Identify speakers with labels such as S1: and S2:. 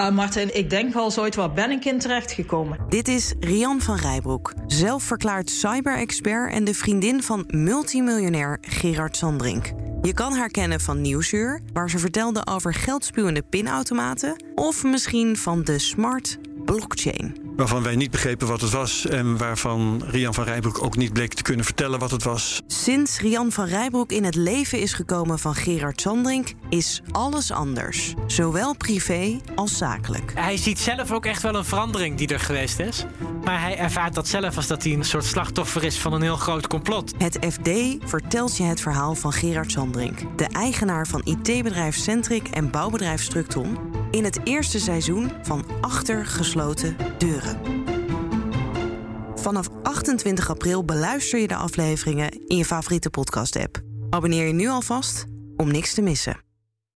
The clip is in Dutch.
S1: Uh, Martin, ik denk wel ooit, waar ben ik in terechtgekomen?
S2: Dit is Rian van Rijbroek, zelfverklaard cyber-expert en de vriendin van multimiljonair Gerard Sandrink. Je kan haar kennen van Nieuwsuur, waar ze vertelde over geldspuwende pinautomaten, of misschien van de smart blockchain
S3: waarvan wij niet begrepen wat het was en waarvan Rian van Rijbroek ook niet bleek te kunnen vertellen wat het was.
S2: Sinds Rian van Rijbroek in het leven is gekomen van Gerard Sandrink, is alles anders. Zowel privé als zakelijk.
S4: Hij ziet zelf ook echt wel een verandering die er geweest is. Maar hij ervaart dat zelf als dat hij een soort slachtoffer is van een heel groot complot.
S2: Het FD vertelt je het verhaal van Gerard Sandrink, de eigenaar van IT-bedrijf Centric en bouwbedrijf Structon, in het eerste seizoen van Achter gesloten deuren. Vanaf 28 april beluister je de afleveringen in je favoriete podcast-app. Abonneer je nu alvast om niks te missen.